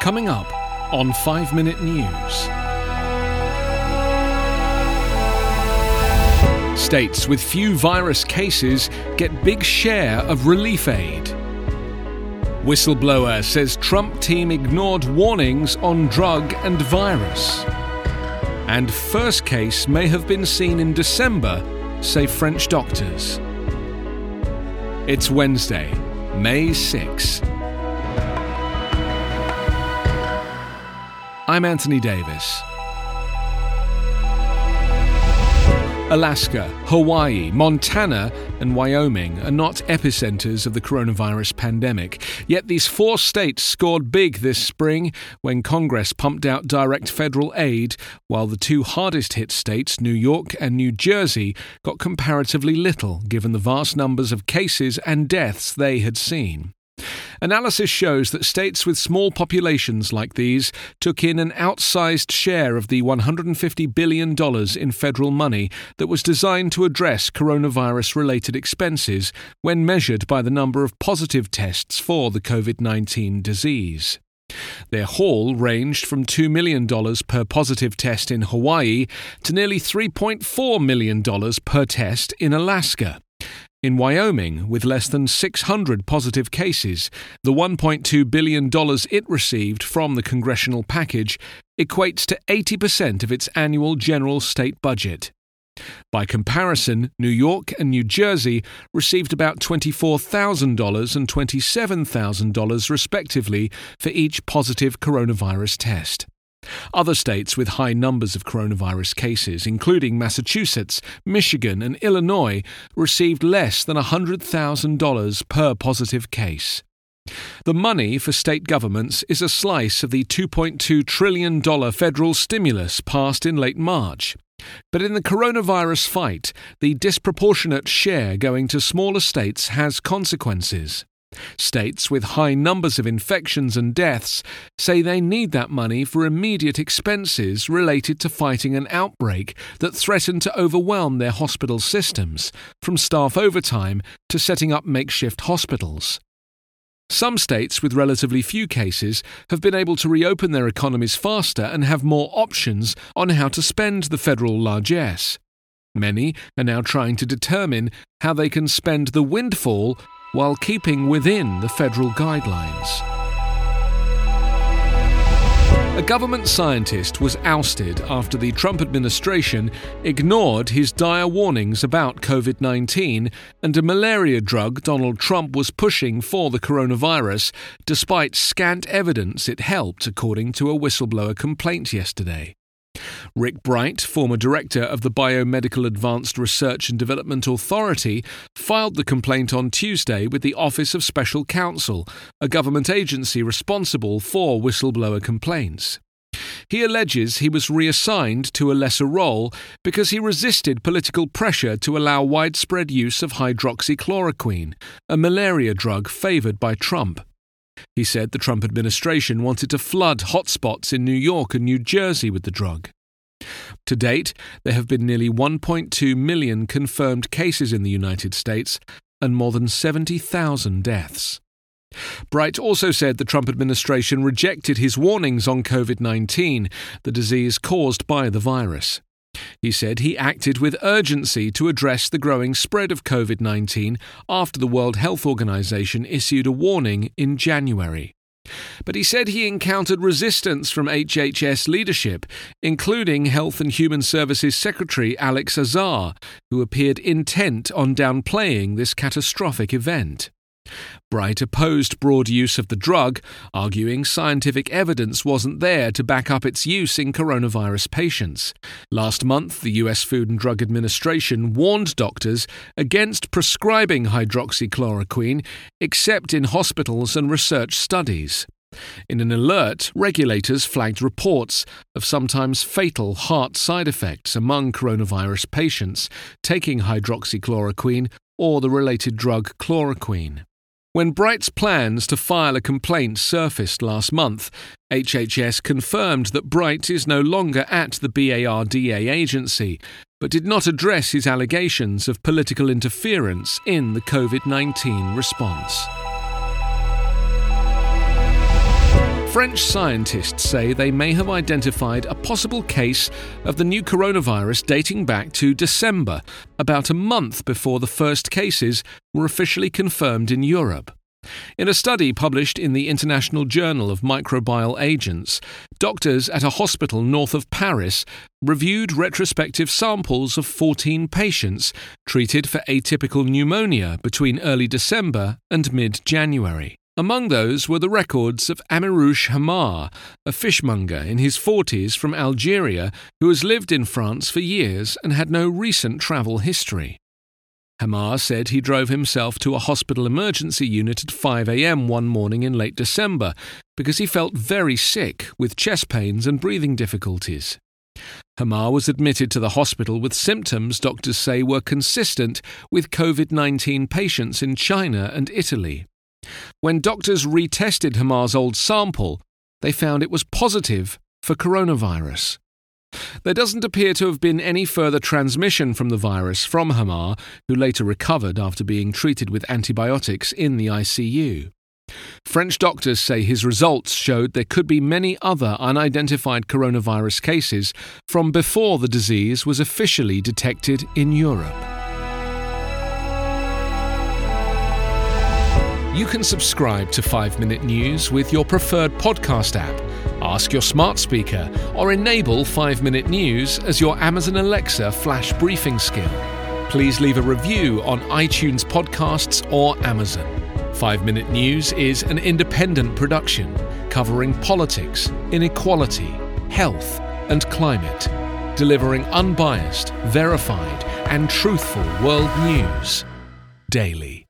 Coming up on 5 Minute News. States with few virus cases get big share of relief aid. Whistleblower says Trump team ignored warnings on drug and virus. And first case may have been seen in December, say French doctors. It's Wednesday, May 6. I'm Anthony Davis. Alaska, Hawaii, Montana, and Wyoming are not epicenters of the coronavirus pandemic. Yet these four states scored big this spring when Congress pumped out direct federal aid, while the two hardest hit states, New York and New Jersey, got comparatively little given the vast numbers of cases and deaths they had seen. Analysis shows that states with small populations like these took in an outsized share of the $150 billion in federal money that was designed to address coronavirus related expenses when measured by the number of positive tests for the COVID 19 disease. Their haul ranged from $2 million per positive test in Hawaii to nearly $3.4 million per test in Alaska. In Wyoming, with less than 600 positive cases, the $1.2 billion it received from the congressional package equates to 80% of its annual general state budget. By comparison, New York and New Jersey received about $24,000 and $27,000 respectively for each positive coronavirus test. Other states with high numbers of coronavirus cases, including Massachusetts, Michigan, and Illinois, received less than $100,000 per positive case. The money for state governments is a slice of the $2.2 trillion federal stimulus passed in late March. But in the coronavirus fight, the disproportionate share going to smaller states has consequences. States with high numbers of infections and deaths say they need that money for immediate expenses related to fighting an outbreak that threatened to overwhelm their hospital systems, from staff overtime to setting up makeshift hospitals. Some states with relatively few cases have been able to reopen their economies faster and have more options on how to spend the federal largesse. Many are now trying to determine how they can spend the windfall while keeping within the federal guidelines. A government scientist was ousted after the Trump administration ignored his dire warnings about COVID 19 and a malaria drug Donald Trump was pushing for the coronavirus, despite scant evidence it helped, according to a whistleblower complaint yesterday. Rick Bright, former director of the Biomedical Advanced Research and Development Authority, filed the complaint on Tuesday with the Office of Special Counsel, a government agency responsible for whistleblower complaints. He alleges he was reassigned to a lesser role because he resisted political pressure to allow widespread use of hydroxychloroquine, a malaria drug favored by Trump. He said the Trump administration wanted to flood hotspots in New York and New Jersey with the drug. To date, there have been nearly 1.2 million confirmed cases in the United States and more than 70,000 deaths. Bright also said the Trump administration rejected his warnings on COVID 19, the disease caused by the virus. He said he acted with urgency to address the growing spread of COVID 19 after the World Health Organization issued a warning in January. But he said he encountered resistance from HHS leadership, including Health and Human Services Secretary Alex Azar, who appeared intent on downplaying this catastrophic event. Bright opposed broad use of the drug, arguing scientific evidence wasn't there to back up its use in coronavirus patients. Last month, the US Food and Drug Administration warned doctors against prescribing hydroxychloroquine except in hospitals and research studies. In an alert, regulators flagged reports of sometimes fatal heart side effects among coronavirus patients taking hydroxychloroquine or the related drug chloroquine. When Bright's plans to file a complaint surfaced last month, HHS confirmed that Bright is no longer at the BARDA agency, but did not address his allegations of political interference in the COVID 19 response. French scientists say they may have identified a possible case of the new coronavirus dating back to December, about a month before the first cases were officially confirmed in Europe. In a study published in the International Journal of Microbial Agents, doctors at a hospital north of Paris reviewed retrospective samples of 14 patients treated for atypical pneumonia between early December and mid January. Among those were the records of Amirouche Hammar, a fishmonger in his 40s from Algeria who has lived in France for years and had no recent travel history. Hammar said he drove himself to a hospital emergency unit at 5 a.m. one morning in late December because he felt very sick with chest pains and breathing difficulties. Hammar was admitted to the hospital with symptoms doctors say were consistent with COVID 19 patients in China and Italy. When doctors retested Hammar's old sample, they found it was positive for coronavirus. There doesn't appear to have been any further transmission from the virus from Hamar, who later recovered after being treated with antibiotics in the ICU. French doctors say his results showed there could be many other unidentified coronavirus cases from before the disease was officially detected in Europe. You can subscribe to 5 Minute News with your preferred podcast app Ask your smart speaker or enable 5 Minute News as your Amazon Alexa flash briefing skill. Please leave a review on iTunes Podcasts or Amazon. 5 Minute News is an independent production covering politics, inequality, health, and climate, delivering unbiased, verified, and truthful world news daily.